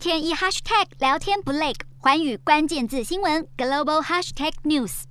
天一 hashtag 聊天不累，寰宇关键字新闻 global hashtag news。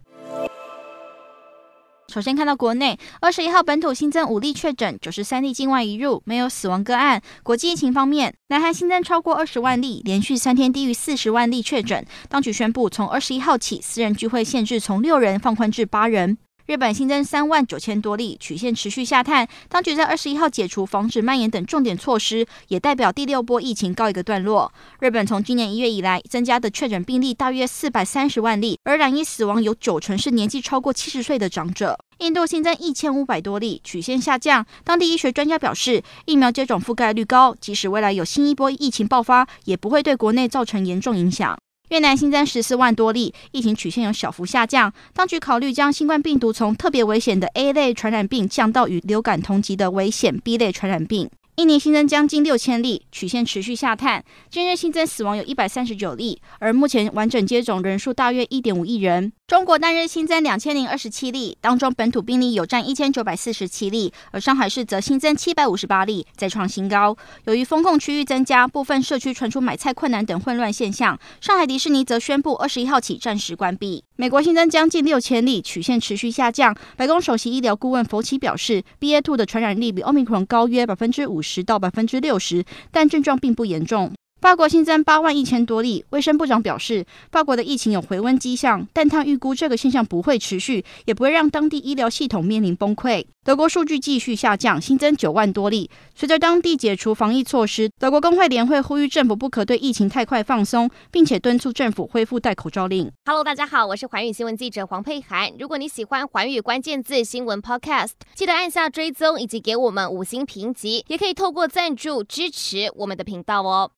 首先看到国内，二十一号本土新增五例确诊，九十三例境外移入，没有死亡个案。国际疫情方面，南韩新增超过二十万例，连续三天低于四十万例确诊。当局宣布，从二十一号起，私人聚会限制从六人放宽至八人。日本新增三万九千多例，曲线持续下探。当局在二十一号解除防止蔓延等重点措施，也代表第六波疫情告一个段落。日本从今年一月以来增加的确诊病例大约四百三十万例，而染疫死亡有九成是年纪超过七十岁的长者。印度新增一千五百多例，曲线下降。当地医学专家表示，疫苗接种覆盖率高，即使未来有新一波疫情爆发，也不会对国内造成严重影响。越南新增十四万多例，疫情曲线有小幅下降。当局考虑将新冠病毒从特别危险的 A 类传染病降到与流感同级的危险 B 类传染病。印尼新增将近六千例，曲线持续下探。今日新增死亡有一百三十九例，而目前完整接种人数大约一点五亿人。中国单日新增两千零二十七例，当中本土病例有占一千九百四十七例，而上海市则新增七百五十八例，再创新高。由于封控区域增加，部分社区传出买菜困难等混乱现象，上海迪士尼则宣布二十一号起暂时关闭。美国新增将近六千例，曲线持续下降。白宫首席医疗顾问佛奇表示，BA.2 的传染力比 Omicron 高约百分之五十到百分之六十，但症状并不严重。法国新增八万一千多例，卫生部长表示，法国的疫情有回温迹象，但他预估这个现象不会持续，也不会让当地医疗系统面临崩溃。德国数据继续下降，新增九万多例。随着当地解除防疫措施，德国工会联会呼吁政府不可对疫情太快放松，并且敦促政府恢复戴口罩令。Hello，大家好，我是环宇新闻记者黄佩涵。如果你喜欢环宇关键字新闻 Podcast，记得按下追踪以及给我们五星评级，也可以透过赞助支持我们的频道哦。